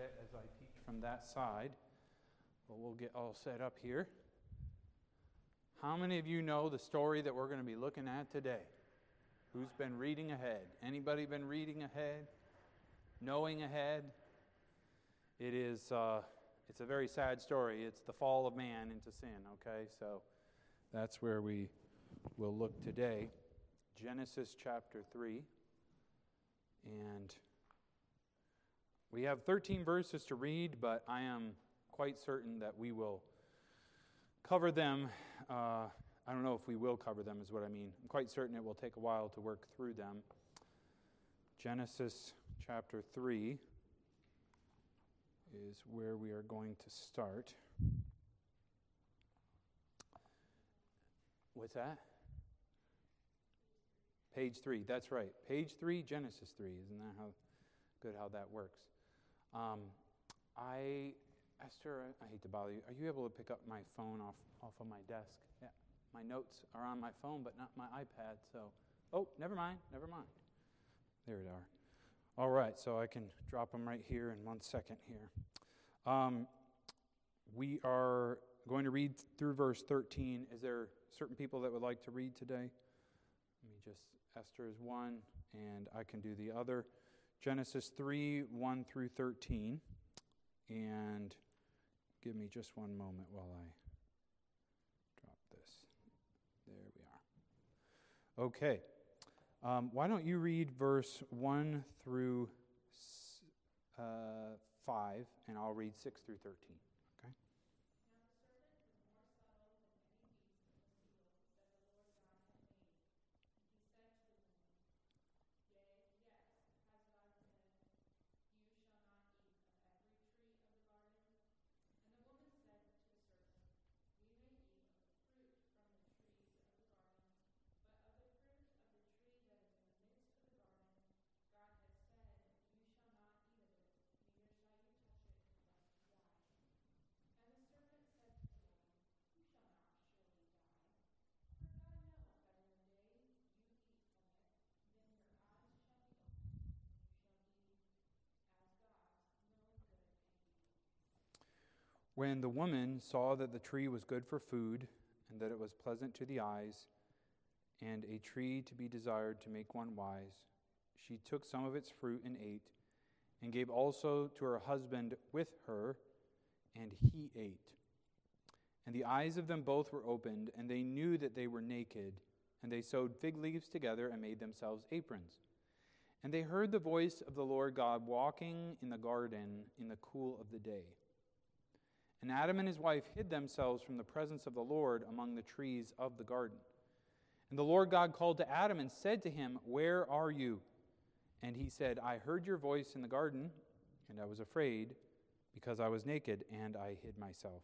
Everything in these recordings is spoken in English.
bit as I teach from that side, but we'll get all set up here. How many of you know the story that we're going to be looking at today? Who's been reading ahead? Anybody been reading ahead? Knowing ahead? It is uh, it's a very sad story. It's the fall of man into sin, okay? So that's where we will look today. Genesis chapter 3. And we have 13 verses to read, but I am quite certain that we will cover them. Uh, I don't know if we will cover them, is what I mean. I'm quite certain it will take a while to work through them. Genesis chapter 3 is where we are going to start. What's that? Page 3, that's right. Page 3, Genesis 3. Isn't that how good how that works? Um, I, Esther, I, hate to bother you. Are you able to pick up my phone off, off of my desk? Yeah. My notes are on my phone, but not my iPad. So, oh, never mind, never mind. There it are. All right, so I can drop them right here in one second here. Um, we are going to read through verse 13. Is there certain people that would like to read today? Let me just, Esther is one, and I can do the other. Genesis 3 1 through 13. And give me just one moment while I drop this. There we are. Okay. Um, why don't you read verse 1 through uh, 5, and I'll read 6 through 13. When the woman saw that the tree was good for food, and that it was pleasant to the eyes, and a tree to be desired to make one wise, she took some of its fruit and ate, and gave also to her husband with her, and he ate. And the eyes of them both were opened, and they knew that they were naked, and they sewed fig leaves together and made themselves aprons. And they heard the voice of the Lord God walking in the garden in the cool of the day. And Adam and his wife hid themselves from the presence of the Lord among the trees of the garden. And the Lord God called to Adam and said to him, Where are you? And he said, I heard your voice in the garden, and I was afraid because I was naked, and I hid myself.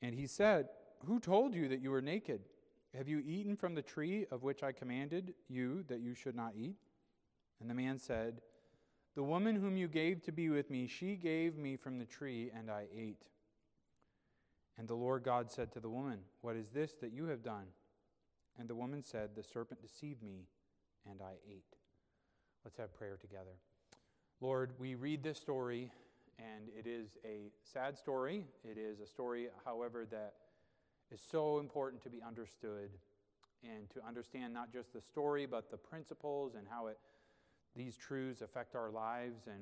And he said, Who told you that you were naked? Have you eaten from the tree of which I commanded you that you should not eat? And the man said, The woman whom you gave to be with me, she gave me from the tree, and I ate. And the Lord God said to the woman, What is this that you have done? And the woman said, The serpent deceived me, and I ate. Let's have prayer together. Lord, we read this story, and it is a sad story. It is a story, however, that is so important to be understood and to understand not just the story, but the principles and how it, these truths affect our lives. And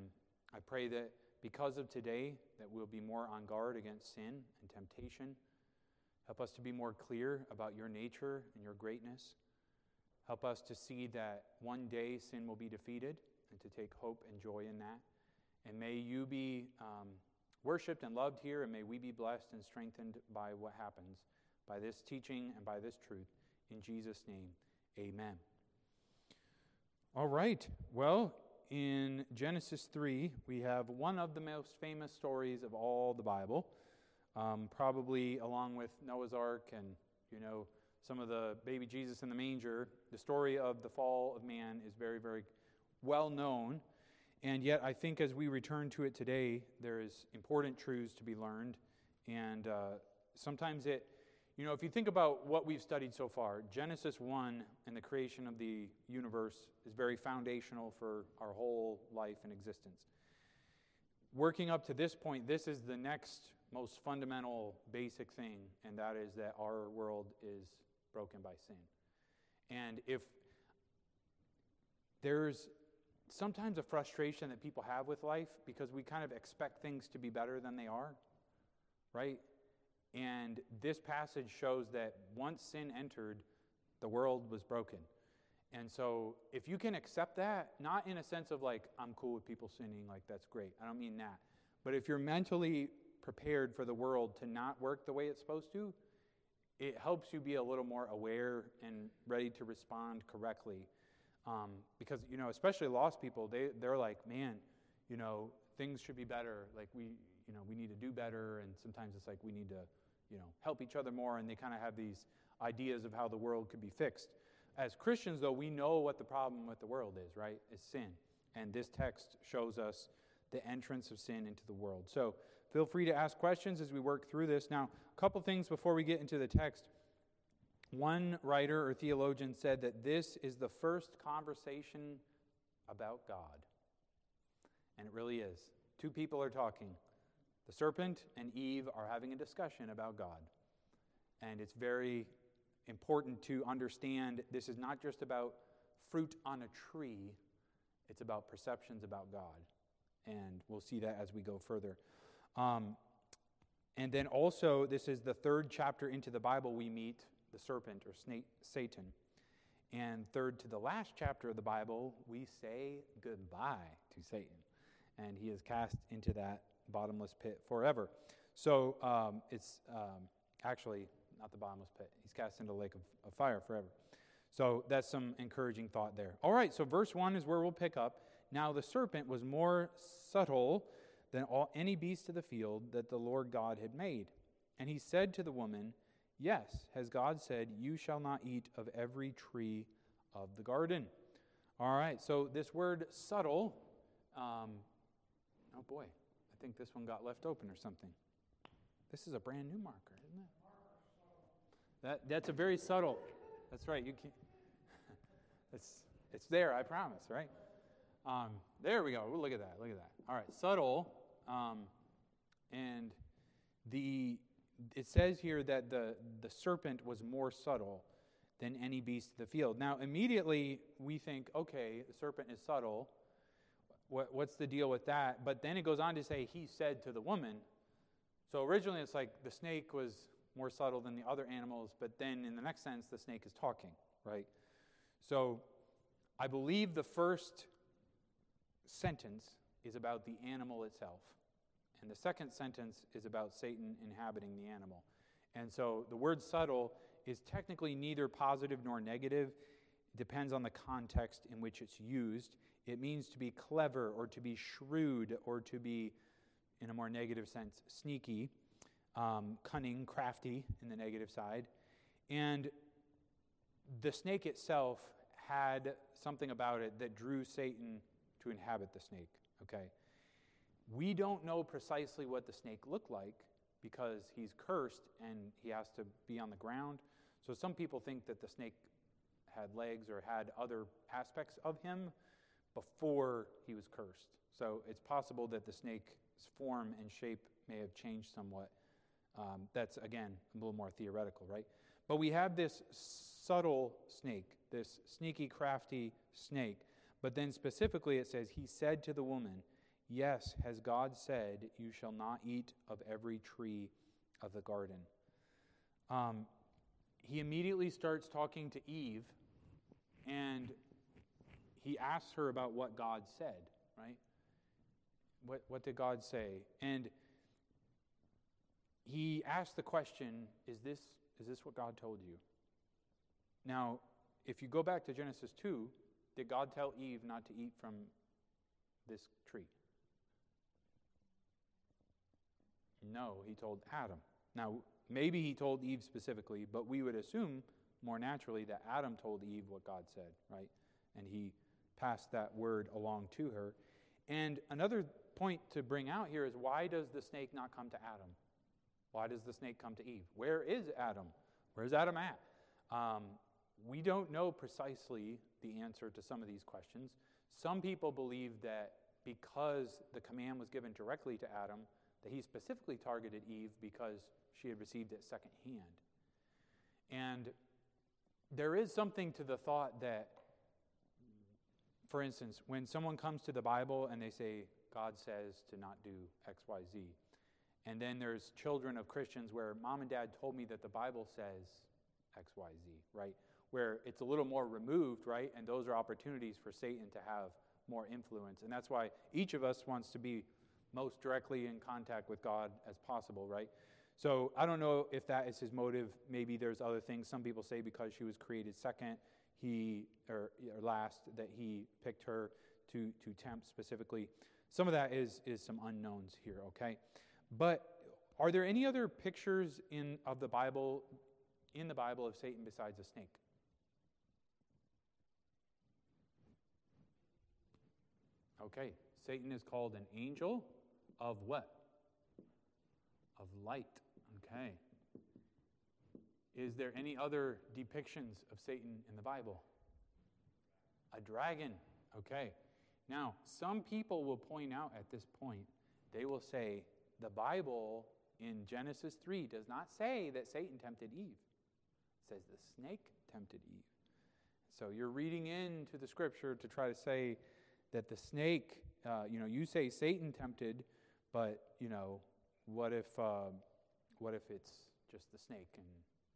I pray that because of today, that we'll be more on guard against sin and temptation. Help us to be more clear about your nature and your greatness. Help us to see that one day sin will be defeated and to take hope and joy in that. And may you be um, worshiped and loved here, and may we be blessed and strengthened by what happens, by this teaching and by this truth. In Jesus' name, amen. All right. Well, in Genesis 3, we have one of the most famous stories of all the Bible, um, probably along with Noah's Ark and, you know, some of the baby Jesus in the manger. The story of the fall of man is very, very well known. And yet, I think as we return to it today, there is important truths to be learned. And uh, sometimes it you know, if you think about what we've studied so far, Genesis 1 and the creation of the universe is very foundational for our whole life and existence. working up to this point, this is the next most fundamental, basic thing, and that is that our world is broken by sin. And if there's sometimes a frustration that people have with life because we kind of expect things to be better than they are, right? And this passage shows that once sin entered, the world was broken. And so, if you can accept that, not in a sense of like, I'm cool with people sinning, like that's great. I don't mean that. But if you're mentally prepared for the world to not work the way it's supposed to, it helps you be a little more aware and ready to respond correctly. Um, because, you know, especially lost people, they, they're like, man, you know, things should be better. Like, we, you know, we need to do better. And sometimes it's like we need to, you know, help each other more. And they kind of have these ideas of how the world could be fixed. As Christians, though, we know what the problem with the world is, right? It's sin. And this text shows us the entrance of sin into the world. So feel free to ask questions as we work through this. Now, a couple things before we get into the text. One writer or theologian said that this is the first conversation about God. And it really is. Two people are talking. The serpent and Eve are having a discussion about God. And it's very important to understand this is not just about fruit on a tree, it's about perceptions about God. And we'll see that as we go further. Um, and then also, this is the third chapter into the Bible we meet the serpent or snake, Satan. And third to the last chapter of the Bible, we say goodbye to Satan. And he is cast into that bottomless pit forever. So um, it's um, actually not the bottomless pit. He's cast into the lake of, of fire forever. So that's some encouraging thought there. All right, so verse 1 is where we'll pick up. Now the serpent was more subtle than all, any beast of the field that the Lord God had made. And he said to the woman, Yes, has God said, You shall not eat of every tree of the garden. All right, so this word subtle, um, oh boy, think this one got left open or something. This is a brand new marker, isn't it? That, that's a very subtle. That's right. You can It's it's there. I promise. Right. Um, there we go. Look at that. Look at that. All right. Subtle. Um, and the it says here that the the serpent was more subtle than any beast of the field. Now immediately we think, okay, the serpent is subtle. What, what's the deal with that? But then it goes on to say, he said to the woman. So originally it's like the snake was more subtle than the other animals, but then in the next sentence, the snake is talking, right? So I believe the first sentence is about the animal itself, and the second sentence is about Satan inhabiting the animal. And so the word subtle is technically neither positive nor negative. It depends on the context in which it's used. It means to be clever or to be shrewd or to be, in a more negative sense, sneaky um, cunning, crafty in the negative side. And the snake itself had something about it that drew Satan to inhabit the snake, okay? We don't know precisely what the snake looked like because he's cursed and he has to be on the ground. So some people think that the snake had legs or had other aspects of him before he was cursed. So it's possible that the snake's form and shape may have changed somewhat um, that's, again, a little more theoretical, right? But we have this subtle snake, this sneaky, crafty snake. But then specifically it says, He said to the woman, Yes, has God said, You shall not eat of every tree of the garden. Um, he immediately starts talking to Eve, and he asks her about what God said, right? What, what did God say? And he asked the question is this, is this what God told you? Now, if you go back to Genesis 2, did God tell Eve not to eat from this tree? No, he told Adam. Now, maybe he told Eve specifically, but we would assume more naturally that Adam told Eve what God said, right? And he passed that word along to her. And another point to bring out here is why does the snake not come to Adam? Why does the snake come to Eve? Where is Adam? Where's Adam at? Um, we don't know precisely the answer to some of these questions. Some people believe that because the command was given directly to Adam, that he specifically targeted Eve because she had received it secondhand. And there is something to the thought that, for instance, when someone comes to the Bible and they say, God says to not do X, Y, Z, and then there's children of Christians where mom and dad told me that the Bible says X, Y, Z, right? Where it's a little more removed, right? And those are opportunities for Satan to have more influence. And that's why each of us wants to be most directly in contact with God as possible, right? So I don't know if that is his motive. Maybe there's other things. Some people say because she was created second, he or, or last that he picked her to to tempt specifically. Some of that is is some unknowns here, okay? But are there any other pictures in of the Bible in the Bible of Satan besides a snake? Okay, Satan is called an angel of what? Of light. Okay. Is there any other depictions of Satan in the Bible? A dragon. Okay. Now, some people will point out at this point, they will say the Bible in Genesis 3 does not say that Satan tempted Eve. It says the snake tempted Eve. So you're reading into the scripture to try to say that the snake, uh, you know, you say Satan tempted, but, you know, what if, uh, what if it's just the snake and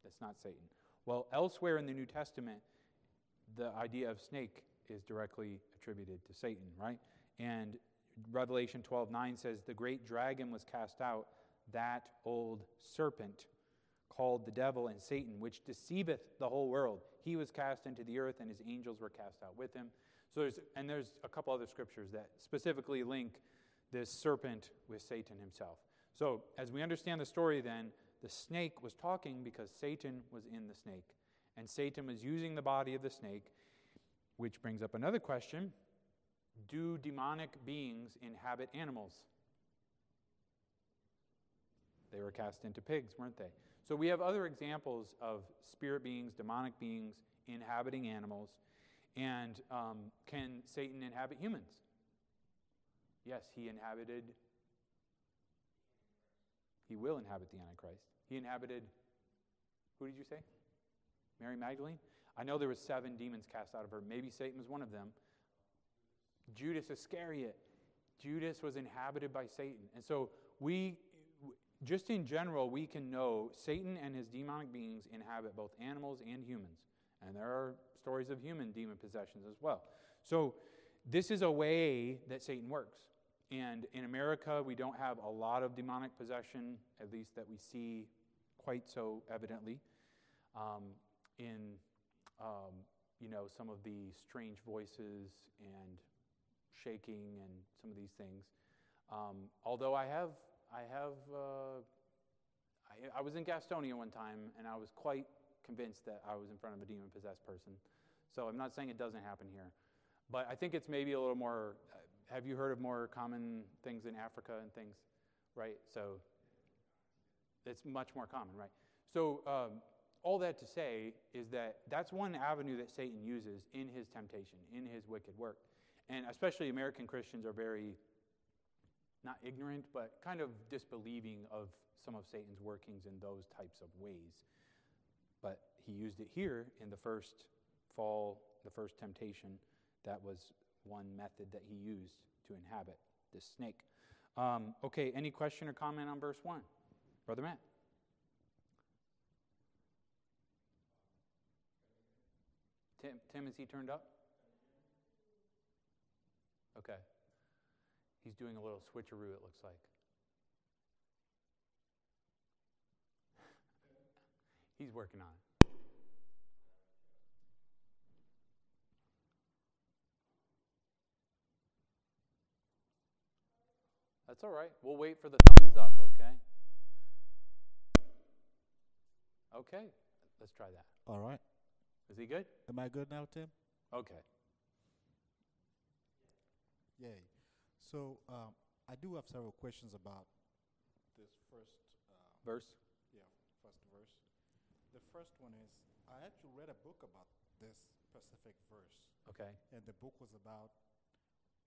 that's not Satan? Well, elsewhere in the New Testament, the idea of snake is directly attributed to Satan, right? And Revelation 12 9 says, The great dragon was cast out, that old serpent called the devil and Satan, which deceiveth the whole world. He was cast into the earth, and his angels were cast out with him. So there's, and there's a couple other scriptures that specifically link this serpent with Satan himself. So as we understand the story, then, the snake was talking because Satan was in the snake. And Satan was using the body of the snake, which brings up another question Do demonic beings inhabit animals? They were cast into pigs, weren't they? So we have other examples of spirit beings, demonic beings inhabiting animals. And um, can Satan inhabit humans? Yes, he inhabited, he will inhabit the Antichrist. He inhabited, who did you say? Mary Magdalene? I know there was seven demons cast out of her. Maybe Satan was one of them. Judas Iscariot. Judas was inhabited by Satan. And so we, just in general, we can know Satan and his demonic beings inhabit both animals and humans. And there are stories of human demon possessions as well. So, this is a way that Satan works. And in America, we don't have a lot of demonic possession, at least that we see quite so evidently. Um, in um, you know some of the strange voices and shaking and some of these things. Um, although I have, I have, uh, I, I was in Gastonia one time, and I was quite convinced that I was in front of a demon possessed person. So I'm not saying it doesn't happen here. But I think it's maybe a little more. Have you heard of more common things in Africa and things? Right? So it's much more common, right? So um, all that to say is that that's one avenue that Satan uses in his temptation, in his wicked work. And especially American Christians are very, not ignorant, but kind of disbelieving of some of Satan's workings in those types of ways. But he used it here in the first fall, the first temptation. That was one method that he used to inhabit this snake. Um, okay, any question or comment on verse 1? Brother Matt. Tim, Tim, is he turned up? Okay. He's doing a little switcheroo, it looks like. He's working on it. That's all right. We'll wait for the thumbs up, okay? Okay, let's try that. All right. Is he good? Am I good now, Tim? Okay. Yay. So um, I do have several questions about this first uh, Verse? Yeah, first verse. The first one is I actually read a book about this specific verse, Okay. and the book was about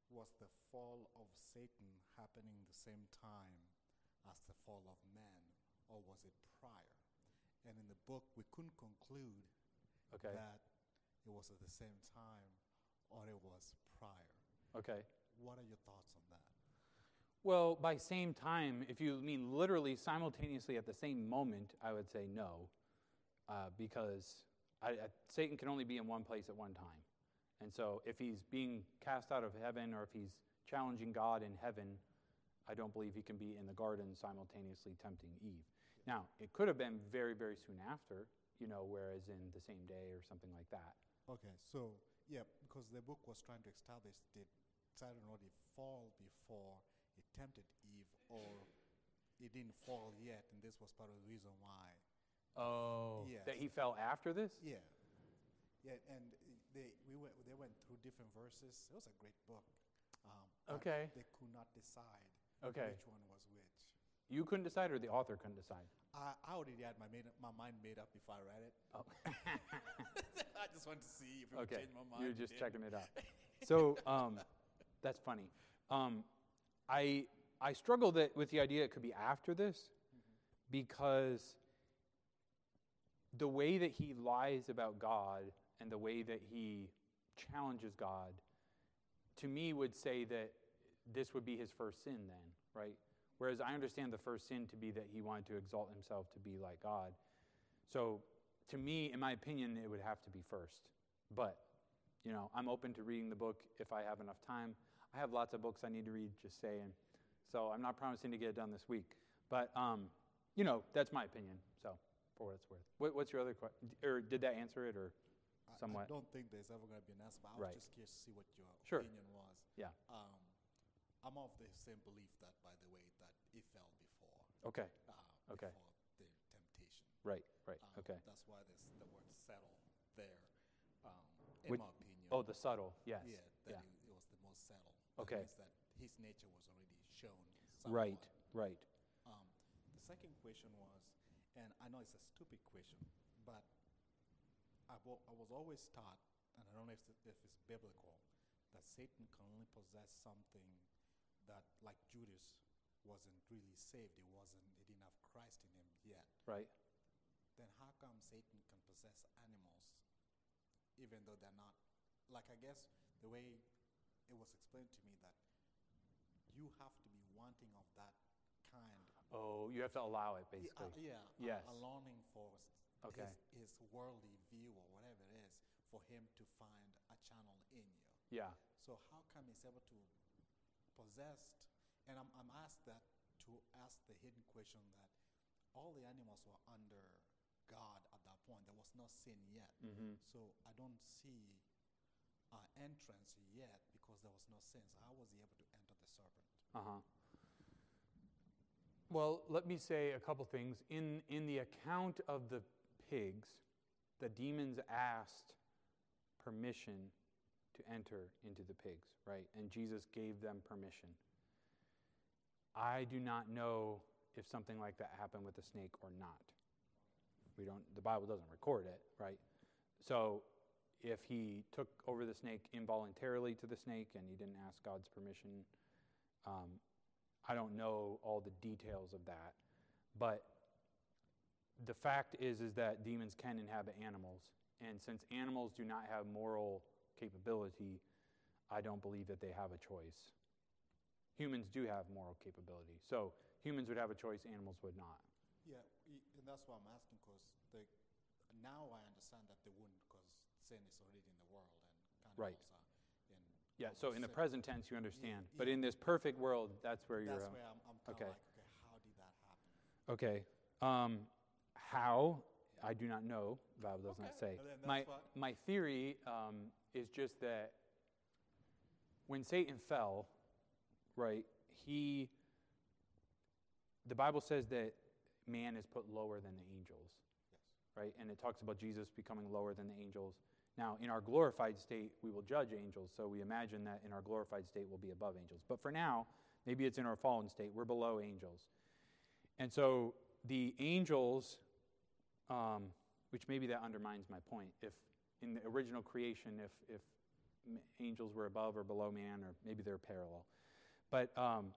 was the fall of Satan happening the same time as the fall of man, or was it prior? And in the book, we couldn't conclude Okay. that it was at the same time or it was prior. Okay. What are your thoughts on that? Well, by same time, if you mean literally simultaneously at the same moment, I would say no, uh, because I, I, Satan can only be in one place at one time. And so if he's being cast out of heaven or if he's challenging God in heaven, I don't believe he can be in the garden simultaneously tempting Eve. Now, it could have been very, very soon after, you know, whereas in the same day or something like that. Okay, so yeah, because the book was trying to establish did Satan already fall before it tempted Eve, or it didn't fall yet, and this was part of the reason why. Oh. Yes. That he fell after this? Yeah, yeah, and they we went they went through different verses. It was a great book. Um, Okay. They could not decide Okay. which one was which. You couldn't decide or the author couldn't decide? I, I already had my made, my mind made up before I read it. Oh. I just wanted to see if it would Okay, change my mind. you're just checking it out. So um, that's funny. Um, I I struggle that with the idea it could be after this because the way that he lies about God and the way that he challenges God, to me, would say that this would be his first sin. Then, right? Whereas I understand the first sin to be that he wanted to exalt himself to be like God. So, to me, in my opinion, it would have to be first. But, you know, I'm open to reading the book if I have enough time. I have lots of books I need to read, just saying. So I'm not promising to get it done this week. But, um, you know, that's my opinion. So, for what it's worth. What, what's your other question? Or did that answer it? Or I- somewhat. I don't think there's ever going to be an answer, but I was Right. just curious to see what your Sure. opinion was. Yeah. Um, I'm of the same belief that, by the way, that it fell before, okay, uh, Okay. before the temptation. right, right, Um, okay. That's why there's the word settle there, um, in Which- my opinion. Oh, the subtle, yes. yeah, that yeah. It, it was the most settled. Okay. That that his nature was already shown. Right, right. Um, the second question was, and I know it's a stupid question, but I've, I was always taught, and I don't know if it's, if it's biblical, that Satan can only possess something that, like Judas, wasn't really saved. He wasn't. He didn't have Christ in him yet. Right. Then how come Satan can possess animals, even though they're not? Like I guess the way it was explained to me that you have to be wanting of that kind Oh, you have to allow it, uh, basically. yeah, a- Yes. a, longing for Okay. his, his worldly view or whatever it is for him to find a channel in you. Yeah. So how come he's able to possess? And I'm, I'm asked that to ask the hidden question that all the animals were under God at that point. There was no sin yet. hmm So I don't see uh, entrance yet because there was no sin. So how was he able to enter the serpent? Uh huh. Well, let me say a couple things. In, in the account of the pigs, the demons asked permission to enter into the pigs, right? And Jesus gave them permission. I do not know if something like that happened with the snake or not. We don't, the Bible doesn't record it, right? So if he took over the snake involuntarily to the snake and he didn't ask God's permission, um, I don't know all the details of that, but the fact is is that demons can inhabit animals, and since animals do not have moral capability, I don't believe that they have a choice. Humans do have moral capability, so humans would have a choice, animals would not. Yeah, and that's why I'm asking because now I understand that they wouldn't because sin is already in the world and Right. in. Yeah. So in the present tense, you understand, but yeah. in this perfect world, that's where you're. That's where I'm, I'm okay. like, okay, how did that happen? Okay. Um, how? I do not know. The Bible does not say. My, fine. my theory um, is just that when Satan fell, right, he, the Bible says that man is put lower than the angels, Yes. right? And it talks about Jesus becoming lower than the angels. Now, in our glorified state, we will judge angels, so we imagine that in our glorified state, we'll be above angels. But for now, maybe it's in our fallen state, we're below angels. And so the angels, um, which maybe that undermines my point, if in the original creation, if, if angels were above or below man, or maybe they're parallel. But um,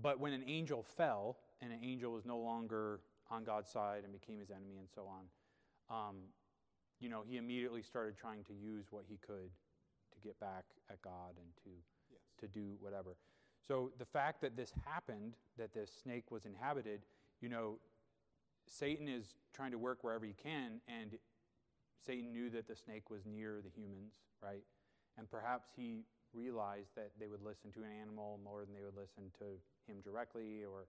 but when an angel fell, and an angel was no longer on God's side and became his enemy, and so on, um, you know, he immediately started trying to use what he could to get back at God and to Yes. to do whatever. So the fact that this happened, that this snake was inhabited, you know, Satan is trying to work wherever he can, and Satan knew that the snake was near the humans, right? And perhaps he realized that they would listen to an animal more than they would listen to him directly, or,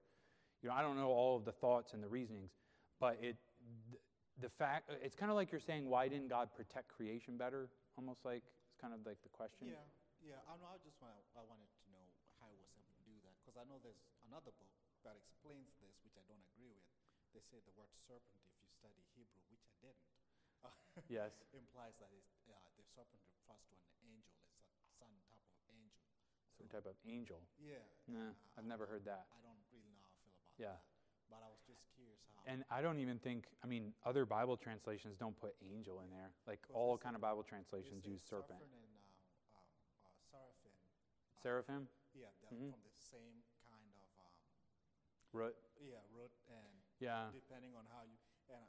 you know, I don't know all of the thoughts and the reasonings, but it, th- the fact, it's kind of like you're saying, why didn't God protect creation better? Almost like it's kind of like the question. Yeah, yeah. I know. I just want. I wanted to know how he was able to do that because I know there's another book that explains this, which I don't agree with. They say the word serpent, if you study Hebrew, which I didn't, Yes. implies that it's, uh, the serpent refers to an angel. It's a some type of angel. Some type of angel. Yeah. Nah, uh, I've never heard that. I don't really know how I feel about that. Yeah. that. But I was just curious how. And I don't even think, I mean, other Bible translations don't put angel in there. Like all kind of Bible translations use serpent. And um, um, uh, seraphim. uh, Seraphim, Yeah, they're Mhm. from the same kind of. Um, root. yeah, Yeah, depending on how you and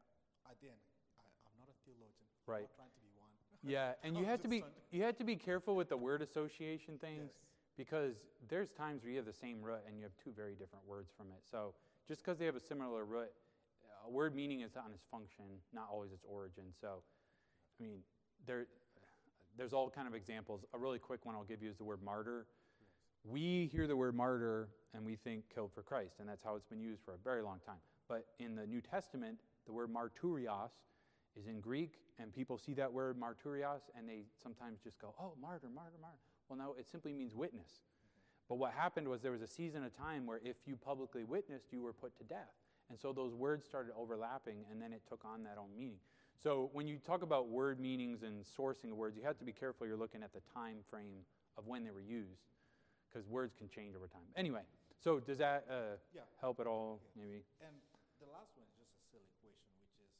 again I, i'm not a theologian Right. i'm not trying to be one yeah. And you have to be to- you have to be careful with the word association things yes because there's times where you have the same root and you have two very different words from it. So just because they have a similar root, a word meaning is on its function, not always its origin. So, I mean, there, there's all kind of examples. A really quick one I'll give you is the word martyr. We hear the word martyr and we think killed for Christ, and that's how it's been used for a very long time. But in the New Testament, the word martyrios is in Greek, and people see that word martyrios and they sometimes just go, oh, martyr, martyr, martyr. Well, no, it simply means witness. But what happened was there was a season of time where if you publicly witnessed, you were put to death. And so those words started overlapping, and then it took on that own meaning. So when you talk about word meanings and sourcing of words, you have to be careful you're looking at the time frame of when they were used, because words can change over time. Anyway, so does that uh, yeah help at all? Yeah. Maybe. and the last one is just a silly question which is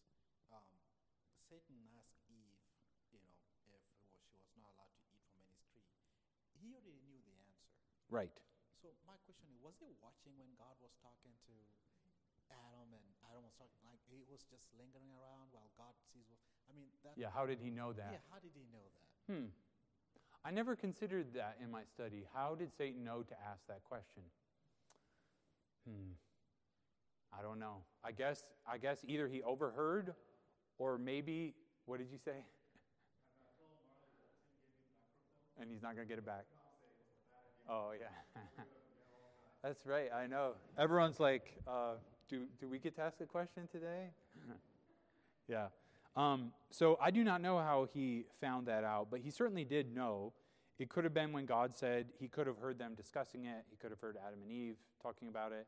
um, satan asked eve you know if it was, she was not allowed to eat from any tree he already knew the answer Right. so my question is was he watching when god was talking to adam and adam was talking like he was just lingering around while god sees what i mean that Yeah. How did he know that? yeah how did he know that Hmm. I never considered that in my study. How did Satan know to ask that question? Hmm. I don't know. I guess I guess either he overheard or maybe what did you say? And he's not going to get it back. Oh yeah. That's right. I know. Everyone's like, uh, do do we get to ask a question today? yeah. Um, so I do not know how he found that out, but he certainly did know. It could have been when God said he could have heard them discussing it. He could have heard Adam and Eve talking about it,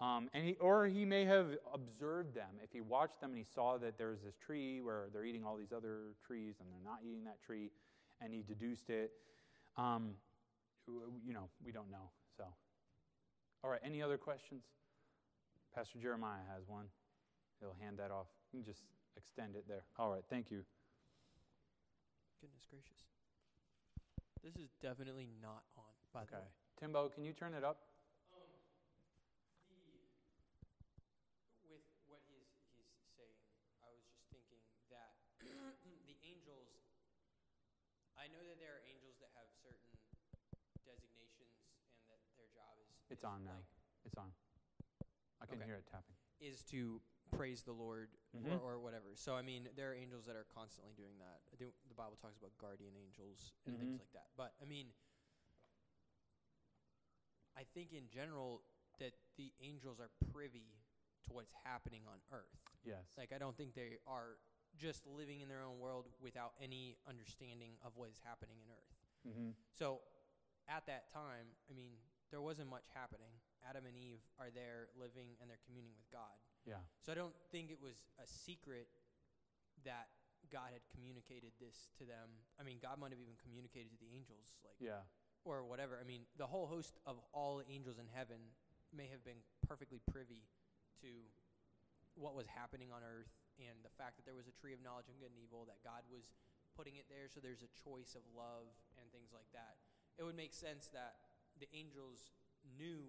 um, and he, or he may have observed them. If he watched them and he saw that there was this tree where they're eating all these other trees and they're not eating that tree, and he deduced it. Um, you know, we don't know. So, all right. Any other questions? Pastor Jeremiah has one. He'll hand that off. You can just extend it there. All right, thank you. Goodness gracious. This is definitely not on, by the way. Timbo, can you turn it up? With what he's, he's saying, I was just thinking that the angels, I know that there are angels that have certain designations and that their job is. It's on now. Like, It's on. I can Okay. hear it tapping. is to praise the Lord Mhm. or, or whatever. So I mean, there are angels that are constantly doing that. I think the Bible talks about guardian angels and Mhm. things like that. But I mean, I think in general that the angels are privy to what's happening on earth. Yes. Like I don't think they are just living in their own world without any understanding of what is happening in earth. mm-hmm. So at that time, I mean, there wasn't much happening. Adam and Eve are there living and they're communing with God. Yeah. So I don't think it was a secret that God had communicated this to them. I mean, God might have even communicated to the angels, like Yeah. or whatever. I mean, the whole host of all the angels in heaven may have been perfectly privy to what was happening on earth and the fact that there was a tree of knowledge of good and evil, that God was putting it there so there's a choice of love and things like that. It would make sense that the angels knew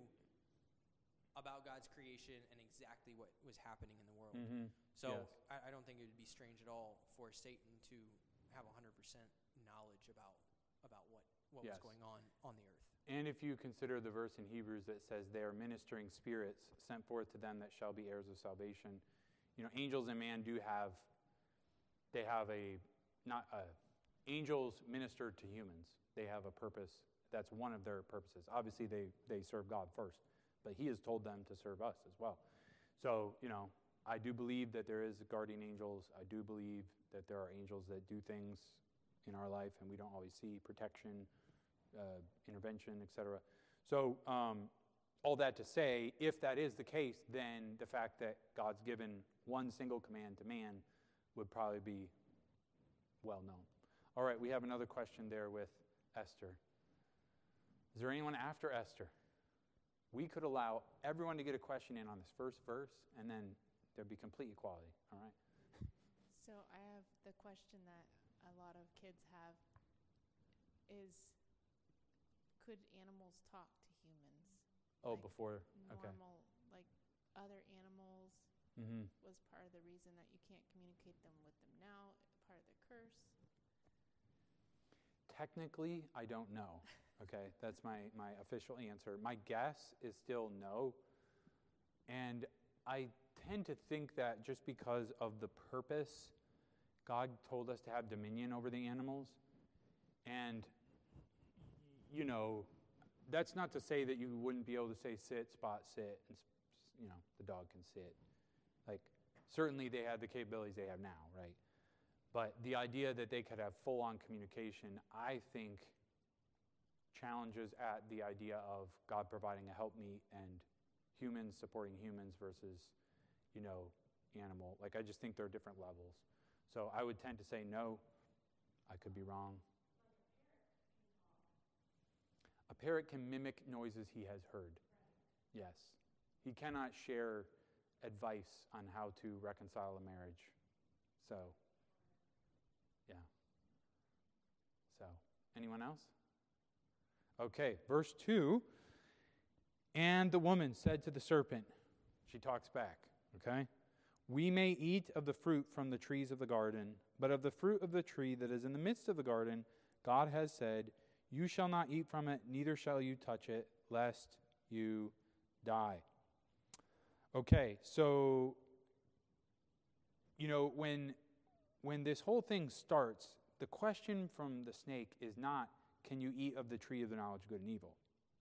about God's creation and exactly what was happening in the world. Mm-hmm. So Yes. I, I don't think it would be strange at all for Satan to have 100% knowledge about about what, what Yes. was going on on the earth. And if you consider the verse in Hebrews that says they are ministering spirits sent forth to them that shall be heirs of salvation, you know, angels and man do have, they have a, not a, angels minister to humans. They have a purpose. That's one of their purposes. Obviously, they, they serve God first, but He has told them to serve us as well. So, you know, I do believe that there is guardian angels. I do believe that there are angels that do things in our life and we don't always see protection, uh, intervention, etc. So, um, all that to say, if that is the case, then the fact that God's given one single command to man would probably be well known. All right, we have another question there with Esther. Is there anyone after Esther? We could allow everyone to get a question in on this first verse, and then there'd be complete equality. All right? So I have the question that a lot of kids have is could animals talk to humans? Oh, Like before. Okay. Normal like other animals Mm-hmm. was part of the reason that you can't communicate them with them now, part of the curse. Technically, I don't know. Okay, that's my, my official answer. My guess is still no. And I tend to think that just because of the purpose, God told us to have dominion over the animals. And, you know, that's not to say that you wouldn't be able to say sit, spot, sit, and, you know, the dog can sit. Like, certainly they have the capabilities they have now, right? But the idea that they could have full on communication, I think, challenges at the idea of God providing a helpmeet and humans supporting humans versus, you know, animal. Like, I just think there are different levels. So I would tend to say no. I could be wrong. A parrot can mimic noises he has heard. Yes. He cannot share advice on how to reconcile a marriage. So, yeah. So, anyone else? Okay, verse 2. And the woman said to the serpent, she talks back, okay? We may eat of the fruit from the trees of the garden, but of the fruit of the tree that is in the midst of the garden, God has said, You shall not eat from it, neither shall you touch it, lest you die. Okay, so you know when when this whole thing starts, the question from the snake is not, can you eat of the tree of the knowledge of good and evil?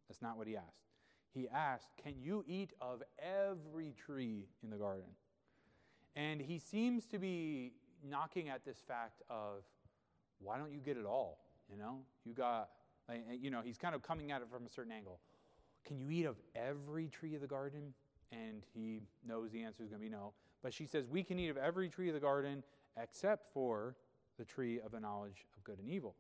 That's not what he asked. He asked, can you eat of every tree in the garden? And he seems to be knocking at this fact of, why don't you get it all? You know, you got, eh, you know, he's kind of coming at it from a certain angle. Can you eat of every tree of the garden? And he knows the answer is going to be no. But she says, We can eat of every tree of the garden except for the tree of the knowledge of good and evil.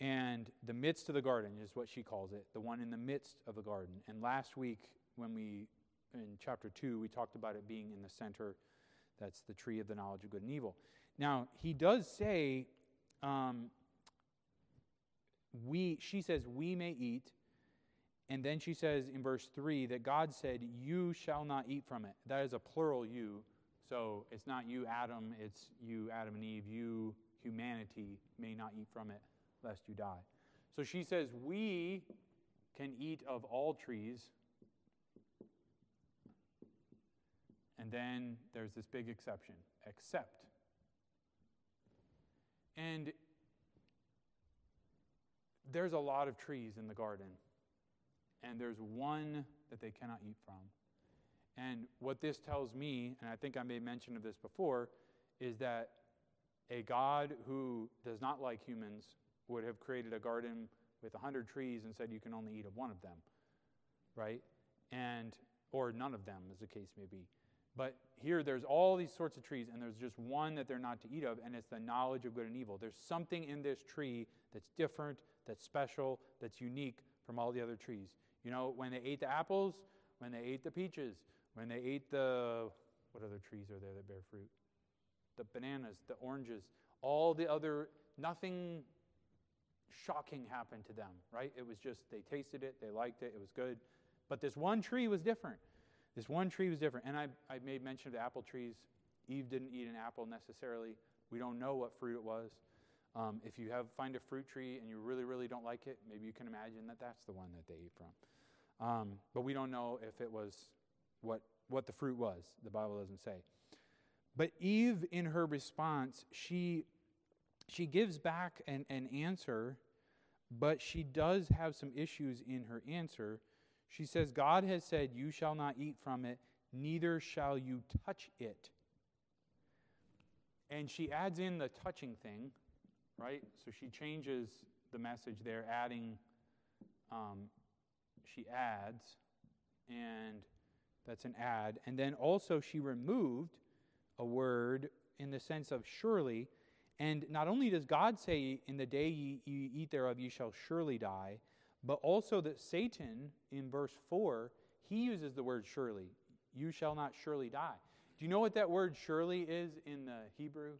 And the midst of the garden is what she calls it, the one in the midst of the garden. And last week, when we, in chapter 2, we talked about it being in the center. That's the tree of the knowledge of good and evil. Now, he does say, um, we, she says, we may eat. And then she says in verse 3 that God said, You shall not eat from it. That is a plural you. So it's not you, Adam, it's you, Adam and Eve. You, humanity, may not eat from it, lest you die. So she says, We can eat of all trees. And then there's this big exception, except. And there's a lot of trees in the garden, and there's one that they cannot eat from. And what this tells me, and I think I made mention of this before, is that a God who does not like humans would have created a garden with a hundred trees and said you can only eat of one of them, right? And or none of them, as the case may be. But here, there's all these sorts of trees, and there's just one that they're not to eat of, and it's the knowledge of good and evil. There's something in this tree that's different, that's special, that's unique from all the other trees. You know, when they ate the apples, when they ate the peaches, when they ate the, what other trees are there that bear fruit? The bananas, the oranges, All the other, nothing shocking happened to them, right? It was just they tasted it, they liked it, it was good. But this one tree was different. This one tree was different. And I, I made mention of the apple trees. Eve didn't eat an apple necessarily. We don't know what fruit it was. Um, if you have find a fruit tree and you really, really don't like it, maybe you can imagine that that's the one that they ate from. Um, but we don't know if it was what, what the fruit was. The Bible doesn't say. But Eve, in her response, she, she gives back an, an answer, but she does have some issues in her answer. She says, God has said, You shall not eat from it, neither shall you touch it. And she adds in the touching thing, right? So she changes the message there, adding, um, she adds, and that's an add. And then also she removed a word in the sense of surely. And not only does God say, In the day ye, ye eat thereof, ye shall surely die, but also that Satan, in verse 4, he uses the word surely. You shall not surely die. Do you know what that word surely is in the Hebrew?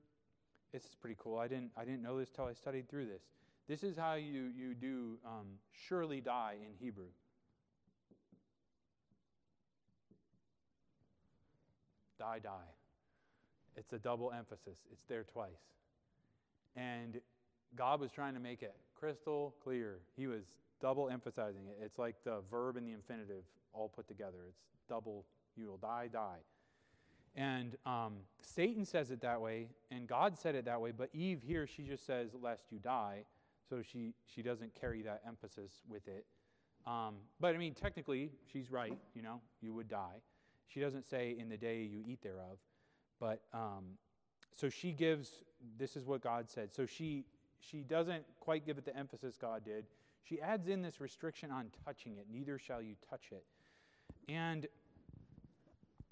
This is pretty cool. I didn't, I didn't know this till I studied through this. This is how you, you do um, surely die in Hebrew. Die, die. It's a double emphasis, it's there twice. And God was trying to make it crystal clear. He was double emphasizing it. It's like the verb and the infinitive all put together. It's double, you will die, die. And um, Satan says it that way, and God said it that way, but Eve here, she just says, lest you die. So she, she doesn't carry that emphasis with it. Um, but I mean, technically, she's right, you know, you would die. She doesn't say, in the day you eat thereof. But um, so she gives, this is what God said. So she, she doesn't quite give it the emphasis God did. She adds in this restriction on touching it, neither shall you touch it. And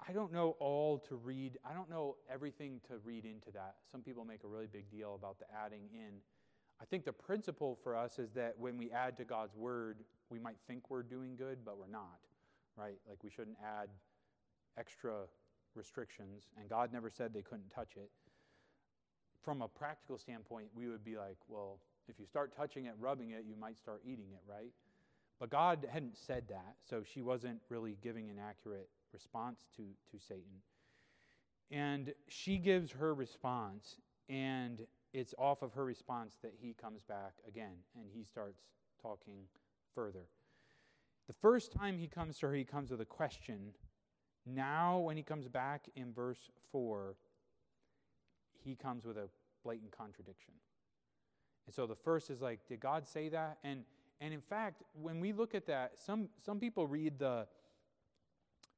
I don't know all to read, I don't know everything to read into that. Some people make a really big deal about the adding in. I think the principle for us is that when we add to God's word, we might think we're doing good, but we're not, right? Like we shouldn't add extra restrictions, and God never said they couldn't touch it. From a practical standpoint, we would be like, well, if you start touching it, rubbing it, you might start eating it, right? But God hadn't said that, so she wasn't really giving an accurate response to, to Satan. And she gives her response, and it's off of her response that he comes back again and he starts talking further. The first time he comes to her, he comes with a question. Now, when he comes back in verse 4, he comes with a blatant contradiction. And so the first is like, did God say that? And and in fact, when we look at that, some some people read the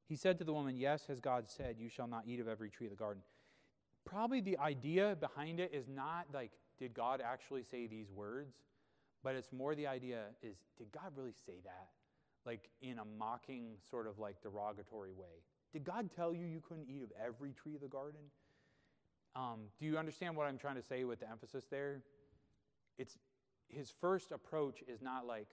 he said to the woman, Yes, has God said, you shall not eat of every tree of the garden. Probably the idea behind it is not like, did God actually say these words? But it's more the idea is, did God really say that? Like in a mocking, sort of like derogatory way. Did God tell you you couldn't eat of every tree of the garden? Um, do you understand what I'm trying to say with the emphasis there? It's his first approach is not like,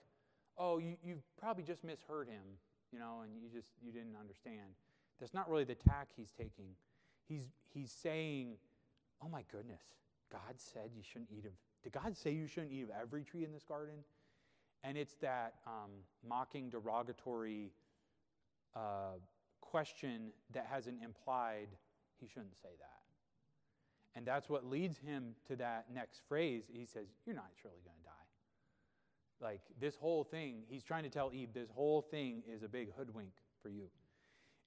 oh, you, you probably just misheard him, you know, and you just you didn't understand. That's not really the tack he's taking. He's he's saying, oh my goodness, God said you shouldn't eat of. Did God say you shouldn't eat of every tree in this garden? And it's that um, mocking, derogatory uh, question that has an implied he shouldn't say that. And that's what leads him to that next phrase. He says, You're not surely going to die. Like this whole thing, he's trying to tell Eve, this whole thing is a big hoodwink for you.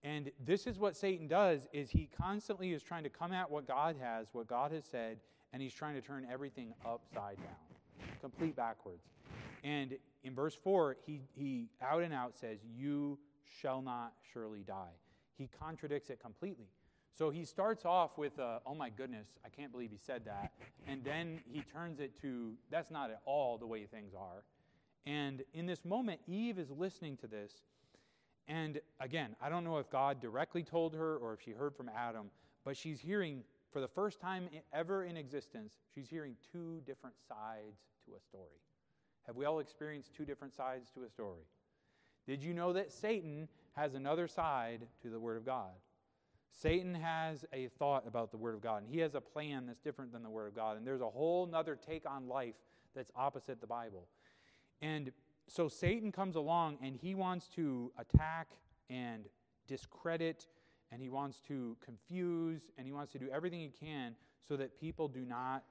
And this is what Satan does is he constantly is trying to come at what God has, what God has said, and he's trying to turn everything upside down, complete backwards. And in verse 4, he, he out and out says, You shall not surely die. He contradicts it completely. So he starts off with, oh my goodness, I can't believe he said that. And then he turns it to, that's not at all the way things are. And in this moment, Eve is listening to this. And again, I don't know if God directly told her or if she heard from Adam, but she's hearing, for the first time ever in existence, she's hearing two different sides to a story. Have we all experienced two different sides to a story? Did you know that Satan has another side to the Word of God? Satan has a thought about the Word of God, and he has a plan that's different than the Word of God. And there's a whole nother take on life that's opposite the Bible. And so Satan comes along and he wants to attack and discredit, and he wants to confuse, and he wants to do everything he can so that people do not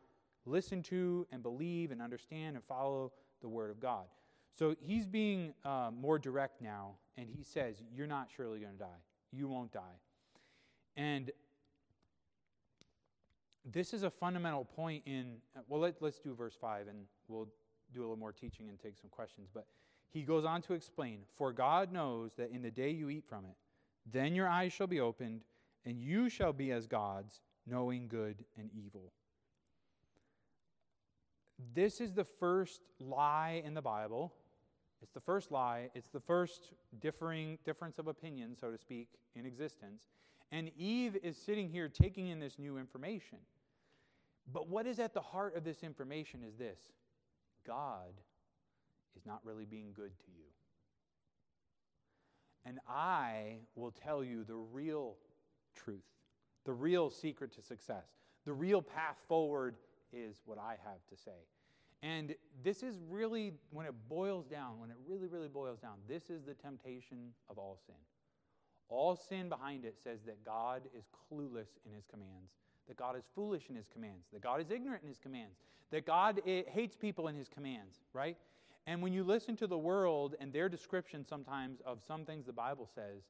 listen to and believe and understand and follow the Word of God. So he's being uh, more direct now, and he says, You're not surely going to die. You won't die. And this is a fundamental point in, well, let, let's do verse 5 and we'll do a little more teaching and take some questions. But he goes on to explain For God knows that in the day you eat from it, then your eyes shall be opened, and you shall be as gods, knowing good and evil. This is the first lie in the Bible. It's the first lie. It's the first differing difference of opinion, so to speak, in existence. And Eve is sitting here taking in this new information. But what is at the heart of this information is this God is not really being good to you. And I will tell you the real truth, the real secret to success, the real path forward is what I have to say. And this is really, when it boils down, when it really, really boils down, this is the temptation of all sin. All sin behind it says that God is clueless in his commands, that God is foolish in his commands, that God is ignorant in his commands, that God eh, hates people in his commands, right? And when you listen to the world and their description sometimes of some things the Bible says,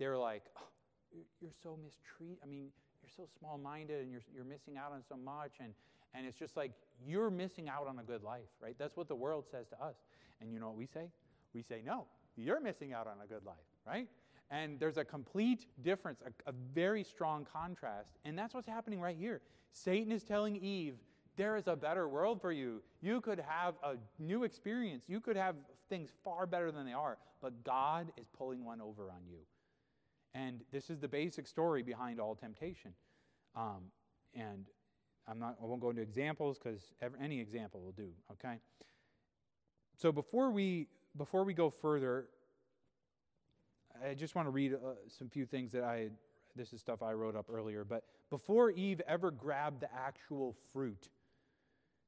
they're like, oh, you're so mistreated. I mean, you're so small minded and you're, you're missing out on so much. And, and it's just like you're missing out on a good life, right? That's what the world says to us. And you know what we say? We say, no, you're missing out on a good life, right? And there's a complete difference, a, a very strong contrast. And that's what's happening right here. Satan is telling Eve, there is a better world for you. You could have a new experience. You could have things far better than they are. But God is pulling one over on you. And this is the basic story behind all temptation. Um, and I'm not, I won't go into examples because any example will do, okay? So before we, before we go further, I just want to read uh, some few things that I, this is stuff I wrote up earlier, but before Eve ever grabbed the actual fruit,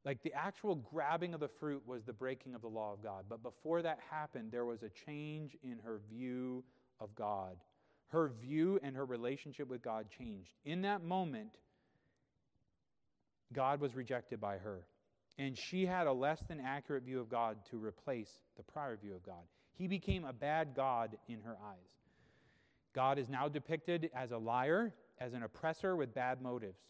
like the actual grabbing of the fruit was the breaking of the law of God. But before that happened, there was a change in her view of God. Her view and her relationship with God changed. In that moment, God was rejected by her. And she had a less than accurate view of God to replace the prior view of God. He became a bad God in her eyes. God is now depicted as a liar, as an oppressor with bad motives.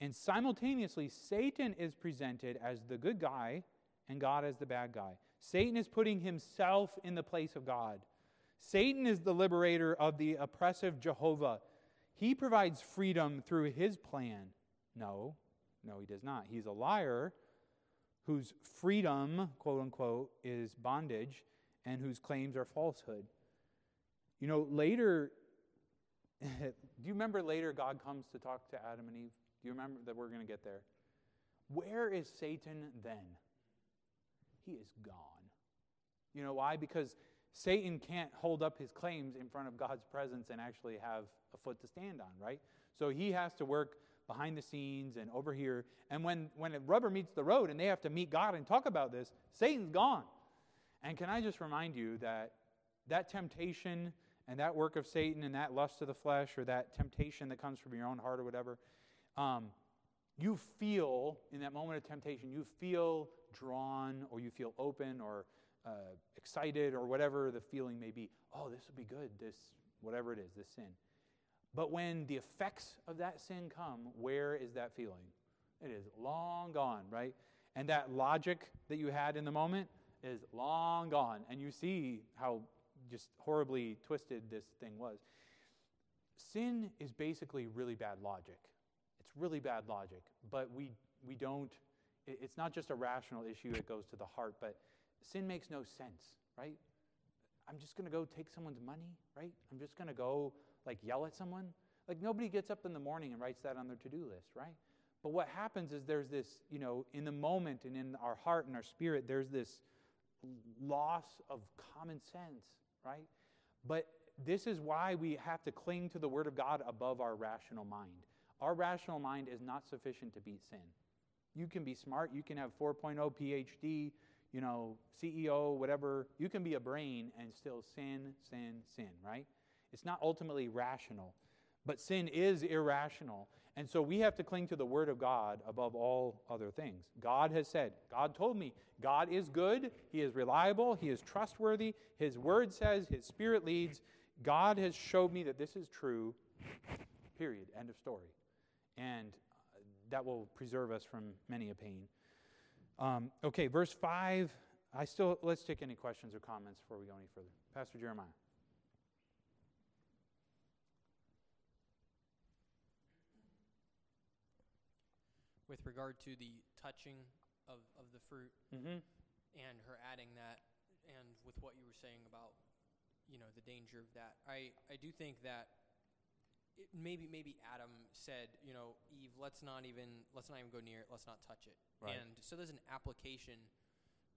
And simultaneously, Satan is presented as the good guy and God as the bad guy. Satan is putting himself in the place of God. Satan is the liberator of the oppressive Jehovah. He provides freedom through his plan. No, no, he does not. He's a liar whose freedom, quote unquote, is bondage and whose claims are falsehood. You know, later, do you remember later God comes to talk to Adam and Eve? Do you remember that we're going to get there? Where is Satan then? He is gone. You know why? Because Satan can't hold up his claims in front of God's presence and actually have a foot to stand on, right? So he has to work behind the scenes and over here. And when, when rubber meets the road and they have to meet God and talk about this, Satan's gone. And can I just remind you that that temptation and that work of Satan and that lust of the flesh or that temptation that comes from your own heart or whatever, um, you feel in that moment of temptation, you feel drawn or you feel open or uh, excited or whatever the feeling may be. Oh, this would be good, this, whatever it is, this sin. But when the effects of that sin come, where is that feeling? It is long gone, right? And that logic that you had in the moment is long gone. And you see how just horribly twisted this thing was. Sin is basically really bad logic. It's really bad logic, but we, we don't, it's not just a rational issue it goes to the heart, but sin makes no sense, right? I'm just going to go take someone's money, right? I'm just going to go like yell at someone. Like nobody gets up in the morning and writes that on their to-do list, right? But what happens is there's this, you know, in the moment and in our heart and our spirit, there's this loss of common sense, right? But this is why we have to cling to the Word of God above our rational mind. Our rational mind is not sufficient to beat sin. You can be smart, you can have 4.0 PhD, you know, CEO, whatever. You can be a brain and still sin, sin, sin, right? It's not ultimately rational. But sin is irrational. And so we have to cling to the Word of God above all other things. God has said, God told me, God is good, He is reliable, He is trustworthy, His Word says, His Spirit leads. God has showed me that this is true, period. End of story. And that will preserve us from many a pain. Um, okay, verse 5. I still, let's take any questions or comments before we go any further. Pastor Jeremiah. With regard to the touching of, of the fruit Mm-hmm. and her adding that, and with what you were saying about, you know, the danger of that, I, I do think that it, maybe maybe Adam said, you know, Eve, let's not even let's not even go near it, let's not touch it. Right. And so there's an application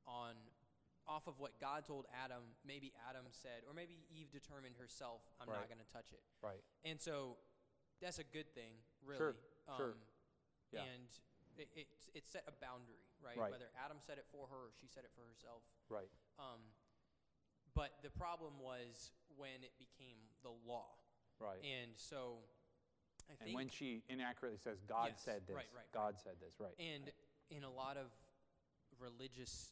on off of what God told Adam. Maybe Adam said, or maybe Eve determined herself, I'm Right. not going to touch it. Right. And so that's a good thing, really. Um, sure. Yeah. And it, it, it set a boundary, right? Right. Whether Adam said it for her or she said it for herself. Right. Um, but the problem was when it became the law. Right. And so I And when she inaccurately says, God Yes, said this, right, right, God said this, right. and in a lot of religious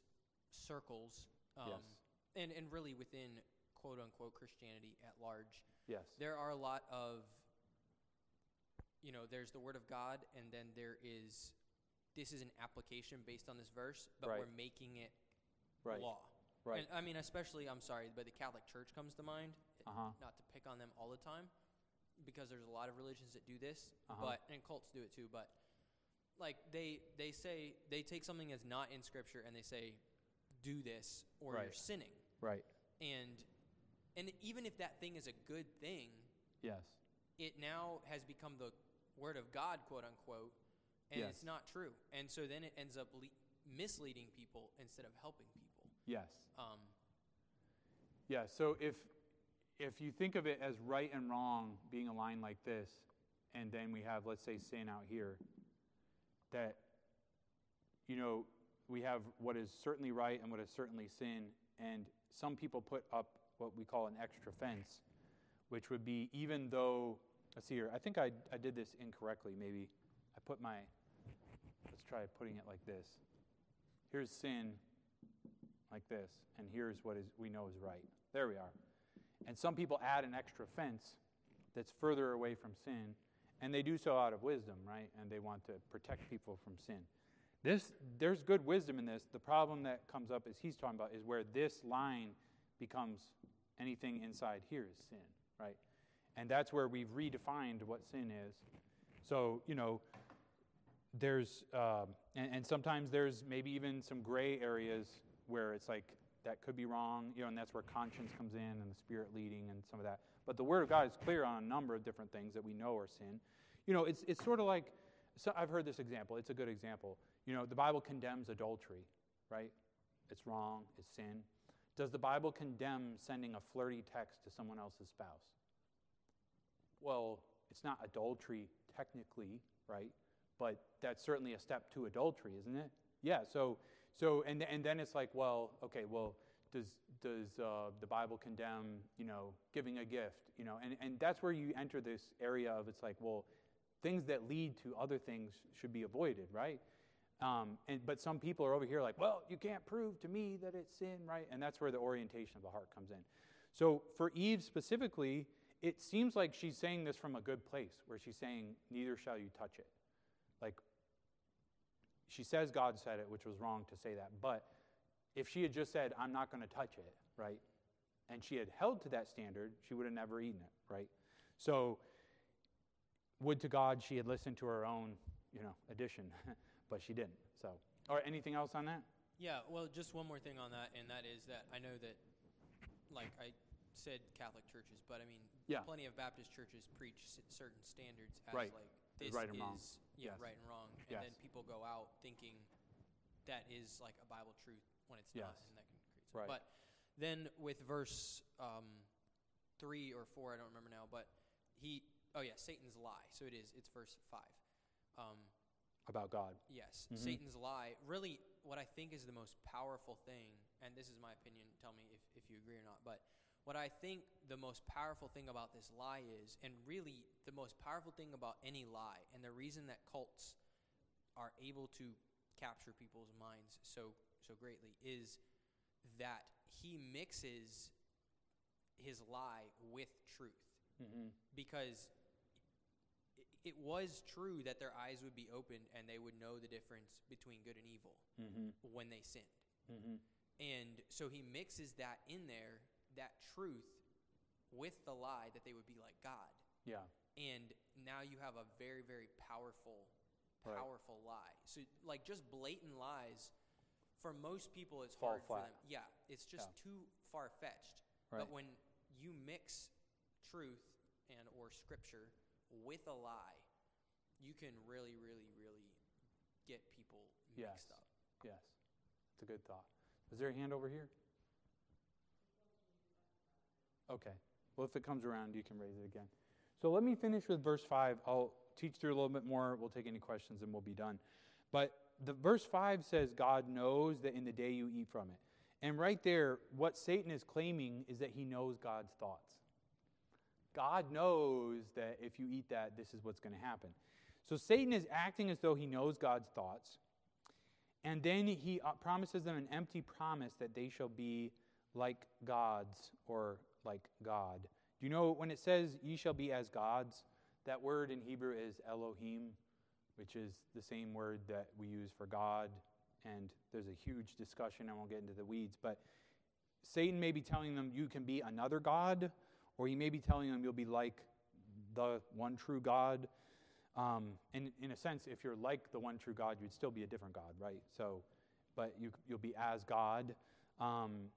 circles, um, yes. and, and really within quote unquote Christianity at large, Yes. there are a lot of you know there's the word of god and then there is this is an application based on this verse but Right. we're making it Right. law Right. and i mean especially i'm sorry but the catholic church comes to mind Uh huh. not to pick on them all the time because there's a lot of religions that do this Uh-huh. but and cults do it too but like they they say they take something that's not in scripture and they say do this or Right. you're sinning Right. and and even if that thing is a good thing Yes. it now has become the word of God, quote unquote, and Yes. it's not true. And so then it ends up le- misleading people instead of helping people. Yes. Um, Yeah. So if if you think of it as right and wrong being aligned like this, and then we have, let's say, sin out here, that you know we have what is certainly right and what is certainly sin, and some people put up what we call an extra fence, which would be even though let's see here, I think I I did this incorrectly. Maybe I put my let's try putting it like this. Here's sin like this, and here's what is we know is right. There we are. And some people add an extra fence that's further away from sin, and they do so out of wisdom, right? And they want to protect people from sin. This there's good wisdom in this. The problem that comes up as he's talking about is where this line becomes anything inside here is sin, right? And that's where we've redefined what sin is. So, you know, there's, um, and, and sometimes there's maybe even some gray areas where it's like that could be wrong, you know, and that's where conscience comes in and the spirit leading and some of that. But the Word of God is clear on a number of different things that we know are sin. You know, it's, it's sort of like, so I've heard this example, it's a good example. You know, the Bible condemns adultery, right? It's wrong, it's sin. Does the Bible condemn sending a flirty text to someone else's spouse? Well, it's not adultery technically, right? But that's certainly a step to adultery, isn't it? Yeah. So, so, and and then it's like, well, okay, well, does does uh, the Bible condemn, you know, giving a gift, you know, and and that's where you enter this area of it's like, well, things that lead to other things should be avoided, right? Um, and but some people are over here like, well, you can't prove to me that it's sin, right? And that's where the orientation of the heart comes in. So for Eve specifically, it seems like she's saying this from a good place, where she's saying, neither shall you touch it. Like, she says God said it, which was wrong to say that. But if she had just said, I'm not going to touch it, right? And she had held to that standard, she would have never eaten it, right? So, would to God she had listened to her own, you know, addition, but she didn't. So, or anything else on that? yeah, well, just one more thing on that, and that is that I know that, like I said, Catholic churches, but I mean, Yeah. plenty of Baptist churches preach s- certain standards as Right. like this right and is wrong. yeah Yes. right and wrong, and Yes. then people go out thinking that is like a Bible truth when it's not, and that can create. Right. But then with verse um, three or four, I don't remember now, but he, oh yeah, Satan's lie. So it is, it's verse five. Um, About God. yes, Mhm. Satan's lie. Really, what I think is the most powerful thing, and this is my opinion, tell me if, if you agree or not, but what I think the most powerful thing about this lie is, and really the most powerful thing about any lie, and the reason that cults are able to capture people's minds so so greatly is that he mixes his lie with truth Mm-hmm. because it was true that their eyes would be opened and they would know the difference between good and evil Mm-hmm. when they sinned. Mm-hmm. And so he mixes that in there, that truth, with the lie that they would be like God. Yeah. And now you have a very, very powerful, Right. powerful lie. So, like, just blatant lies, for most people, it's Fall hard for them. Yeah, it's just Yeah. too far fetched. Right. But when you mix truth and or scripture with a lie, you can really, really, really get people Yes. mixed up. Yes. It's a good thought. Is there a hand over here? Okay. Well, if it comes around, you can raise it again. So let me finish with verse 5. I'll teach through a little bit more. We'll take any questions and we'll be done. But the verse 5 says God knows that in the day you eat from it. And right there, what Satan is claiming is that he knows God's thoughts. God knows that if you eat that, this is what's going to happen. So Satan is acting as though he knows God's thoughts. And then he uh, promises them an empty promise that they shall be like gods or like God. Do you know when it says ye shall be as gods, that word in Hebrew is Elohim, which is the same word that we use for God. And there's a huge discussion, I won't get into the weeds, but Satan may be telling them you can be another God, or he may be telling them you'll be like the one true God. Um, and in a sense, if you're like the one true God, you'd still be a different God, right? So, but you, you'll be as God. Um,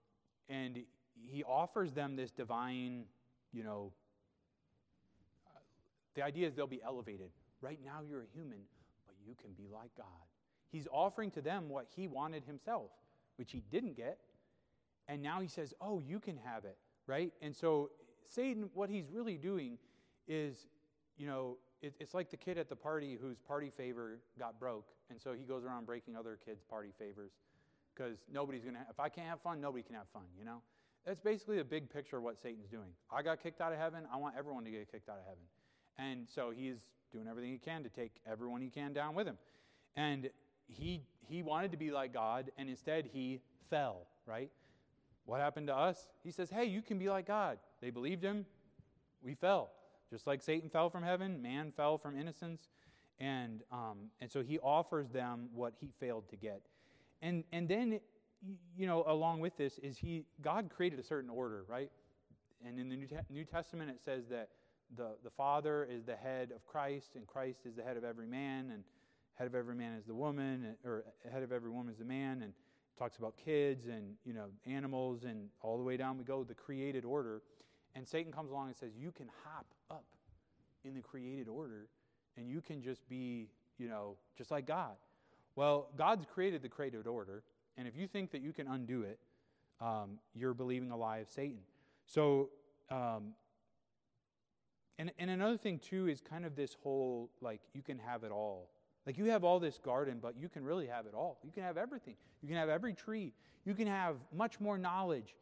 and he offers them this divine, you know, the idea is they'll be elevated. Right now, you're a human, but you can be like God. He's offering to them what he wanted himself, which he didn't get. And now he says, Oh, you can have it, right? And so, Satan, what he's really doing is, you know, it, it's like the kid at the party whose party favor got broke. And so he goes around breaking other kids' party favors because nobody's going to, if I can't have fun, nobody can have fun, you know? That's basically a big picture of what Satan's doing. I got kicked out of heaven. I want everyone to get kicked out of heaven. And so he's doing everything he can to take everyone he can down with him. And he, he wanted to be like God, and instead he fell, right? What happened to us? He says, Hey, you can be like God. They believed him. We fell. Just like Satan fell from heaven, man fell from innocence. And, um, and so he offers them what he failed to get. And, and then, you know, along with this is he, God created a certain order, right? And in the New, Te- New Testament, it says that the, the Father is the head of Christ, and Christ is the head of every man, and head of every man is the woman, eh, or head of every woman is the man, and talks about kids and, you know, animals, and all the way down we go, the created order. And Satan comes along and says, You can hop up in the created order, and you can just be, you know, just like God. Well, God's created the created order, and if you think that you can undo it, um, you're believing a lie of Satan. So, um, and, and another thing too is kind of this whole like you can have it all. Like you have all this garden, but you can really have it all. You can have everything. You can have every tree. You can have much more knowledge.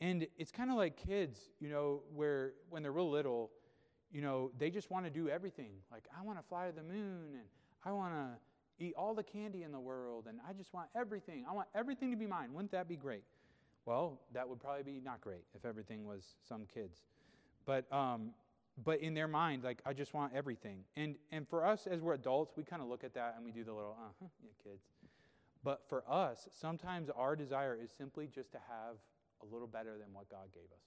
And it's kind of like kids, you know, where when they're real little, you know, they just want to do everything. Like, I want to fly to the moon and I want to eat all the candy in the world and I just want everything. I want everything to be mine. Wouldn't that be great? Well, that would probably be not great if everything was some kids. But, um, but in their mind, like, I just want everything. And, and for us, as we're adults, we kind of look at that and we do the little, uh huh, yeah, kids. But for us, sometimes our desire is simply just to have a little better than what God gave us,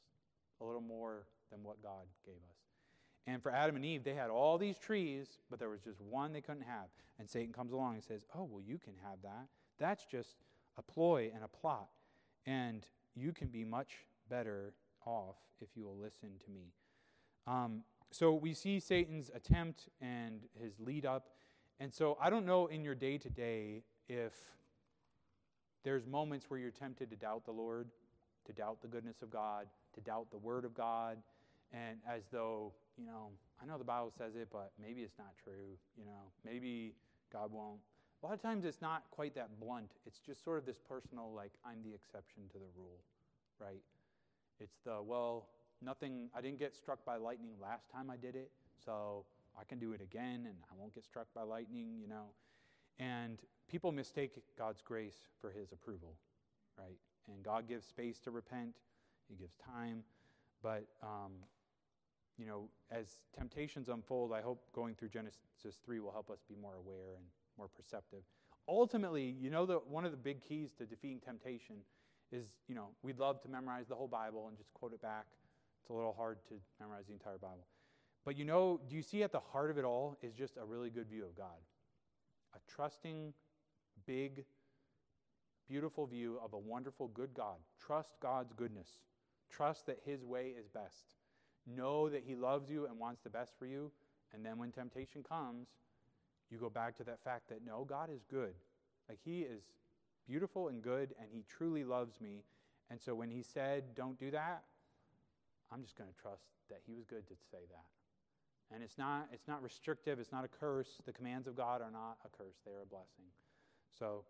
a little more than what God gave us. And for Adam and Eve, they had all these trees, but there was just one they couldn't have. And Satan comes along and says, Oh, well, you can have that. That's just a ploy and a plot. And you can be much better off if you will listen to me. Um, so we see Satan's attempt and his lead up. And so I don't know in your day to day if there's moments where you're tempted to doubt the Lord, to doubt the goodness of God, to doubt the Word of God. And as though, you know, I know the Bible says it, but maybe it's not true, you know, maybe God won't. A lot of times it's not quite that blunt. It's just sort of this personal, like, I'm the exception to the rule, right? It's the, well, nothing, I didn't get struck by lightning last time I did it, so I can do it again and I won't get struck by lightning, you know. And people mistake God's grace for his approval, right? And God gives space to repent, he gives time. But, um, you know, as temptations unfold, I hope going through Genesis 3 will help us be more aware and more perceptive. Ultimately, you know, that one of the big keys to defeating temptation is, you know, we'd love to memorize the whole Bible and just quote it back. It's a little hard to memorize the entire Bible. But you know, do you see at the heart of it all is just a really good view of God? A trusting, big, beautiful view of a wonderful, good God. Trust God's goodness. Trust that His way is best. Know that He loves you and wants the best for you. And then when temptation comes, you go back to that fact that no, God is good. Like He is beautiful and good, and He truly loves me. And so when He said, don't do that, I'm just going to trust that He was good to say that. And it's not, it's not restrictive, it's not a curse. The commands of God are not a curse, they are a blessing. So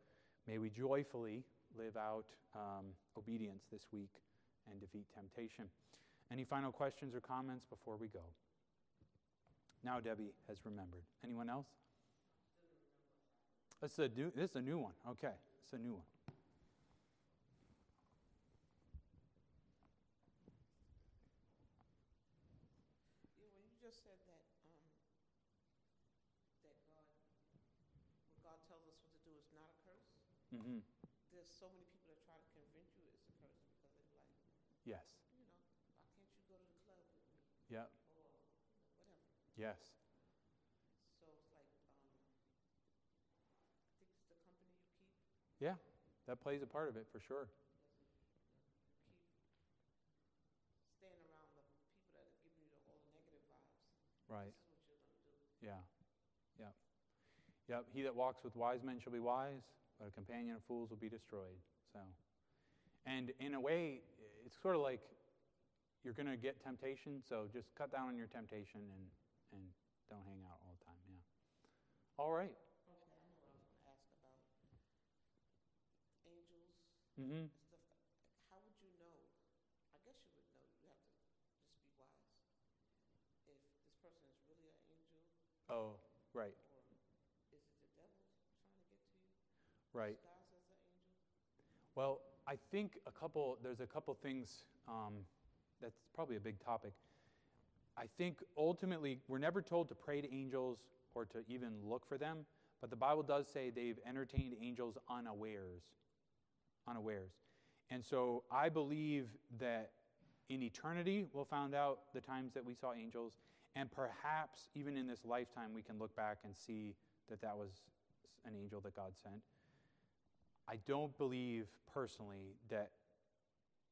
may we joyfully live out um, obedience this week and defeat temptation. Any final questions or comments before we go? Now Debbie has remembered. Anyone else? This is a new, this is a new one. Okay, it's a new one. You know, when you just said that, um, that God, what God tells us what to do is not a curse, Mm-hmm. there's so many people that try to convince you it's a curse because they're like, Yes. you know, why can't you go to the club with me Yep. or whatever. Yes. So it's like, um, I think it's the company you keep. Yeah. That plays a part of it for sure. You keep staying around the people that are giving you the, all the negative vibes. Right. This is what you're going to do. Yeah. Yep. Yep. He that walks with wise men shall be wise, but a companion of fools will be destroyed. So, and in a way, it's sort of like you're going to get temptation, so just cut down on your temptation and, and don't hang out all the time. Yeah. All right. Okay, I know what I was going to ask about angels Mm-hmm. and stuff. How would you know? I guess you would know. You have to just be wise. If this person is really an angel, Oh, right. or is it the devil trying to get to you? Right. Disguised as an angel? Well, I think a couple, there's a couple things um, that's probably a big topic. I think ultimately, we're never told to pray to angels or to even look for them, but the Bible does say they've entertained angels unawares. Unawares. And so I believe that in eternity, we'll find out the times that we saw angels, and perhaps even in this lifetime, we can look back and see that that was an angel that God sent. I don't believe personally that.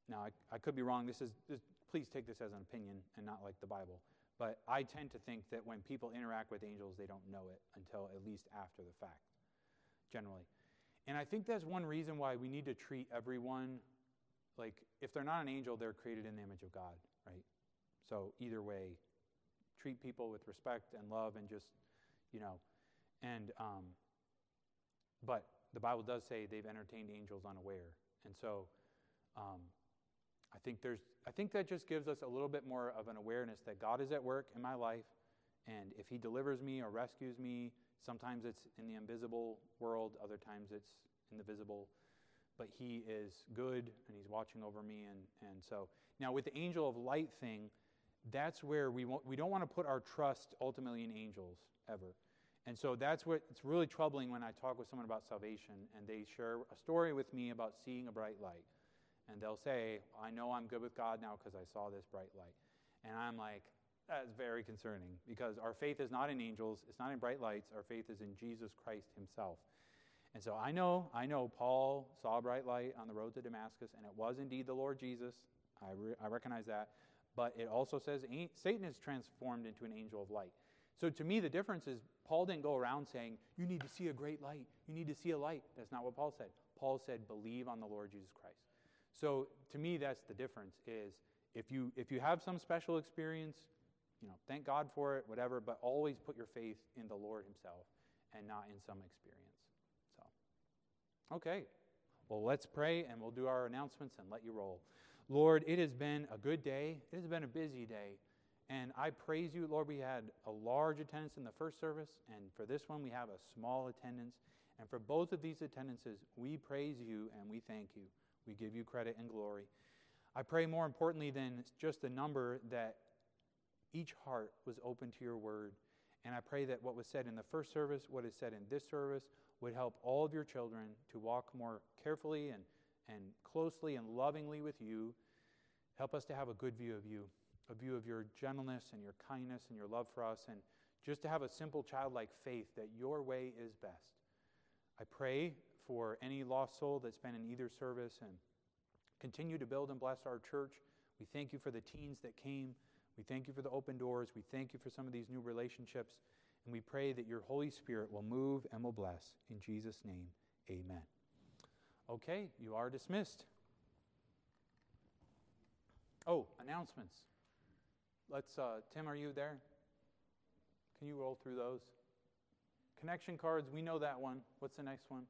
Now, I, I could be wrong. This is, this, please take this as an opinion and not like the Bible. But I tend to think that when people interact with angels, they don't know it until at least after the fact, generally. And I think that's one reason why we need to treat everyone like if they're not an angel, they're created in the image of God, right? So either way, treat people with respect and love and just, you know, and um, but the Bible does say they've entertained angels unaware, and so um, I think there's I think that just gives us a little bit more of an awareness that God is at work in my life, and if He delivers me or rescues me, sometimes it's in the invisible world, other times it's in the visible, but He is good and He's watching over me, and and so now with the angel of light thing, that's where we we don't want to put our trust ultimately in angels ever. And so that's what it's really troubling when I talk with someone about salvation and they share a story with me about seeing a bright light. And they'll say, I know I'm good with God now because I saw this bright light. And I'm like, that's very concerning because our faith is not in angels, it's not in bright lights, our faith is in Jesus Christ Himself. And so I know, I know Paul saw a bright light on the road to Damascus, and it was indeed the Lord Jesus. I, re- I recognize that. But it also says Satan is transformed into an angel of light. So to me, the difference is Paul didn't go around saying, You need to see a great light. You need to see a light. That's not what Paul said. Paul said, Believe on the Lord Jesus Christ. So to me, that's the difference is if you if you have some special experience, you know, thank God for it, whatever, but always put your faith in the Lord himself and not in some experience. So, okay. Well, let's pray and we'll do our announcements and let you roll. Lord, it has been a good day. It has been a busy day. And I praise you, Lord. We had a large attendance in the first service, and for this one, we have a small attendance. And for both of these attendances, we praise you and we thank you. We give you credit and glory. I pray more importantly than just the number that each heart was open to your word. And I pray that what was said in the first service, what is said in this service, would help all of your children to walk more carefully and, and closely and lovingly with you. Help us to have a good view of you, a view of your gentleness and your kindness and your love for us, and just to have a simple childlike faith that your way is best. I pray for any lost soul that's been in either service and continue to build and bless our church. We thank you for the teens that came. We thank you for the open doors. We thank you for some of these new relationships. And we pray that your Holy Spirit will move and will bless. In Jesus' name, amen. Okay, you are dismissed. Oh, announcements. Let's, uh, Tim, are you there? Can you roll through those? Connection cards, we know that one. What's the next one?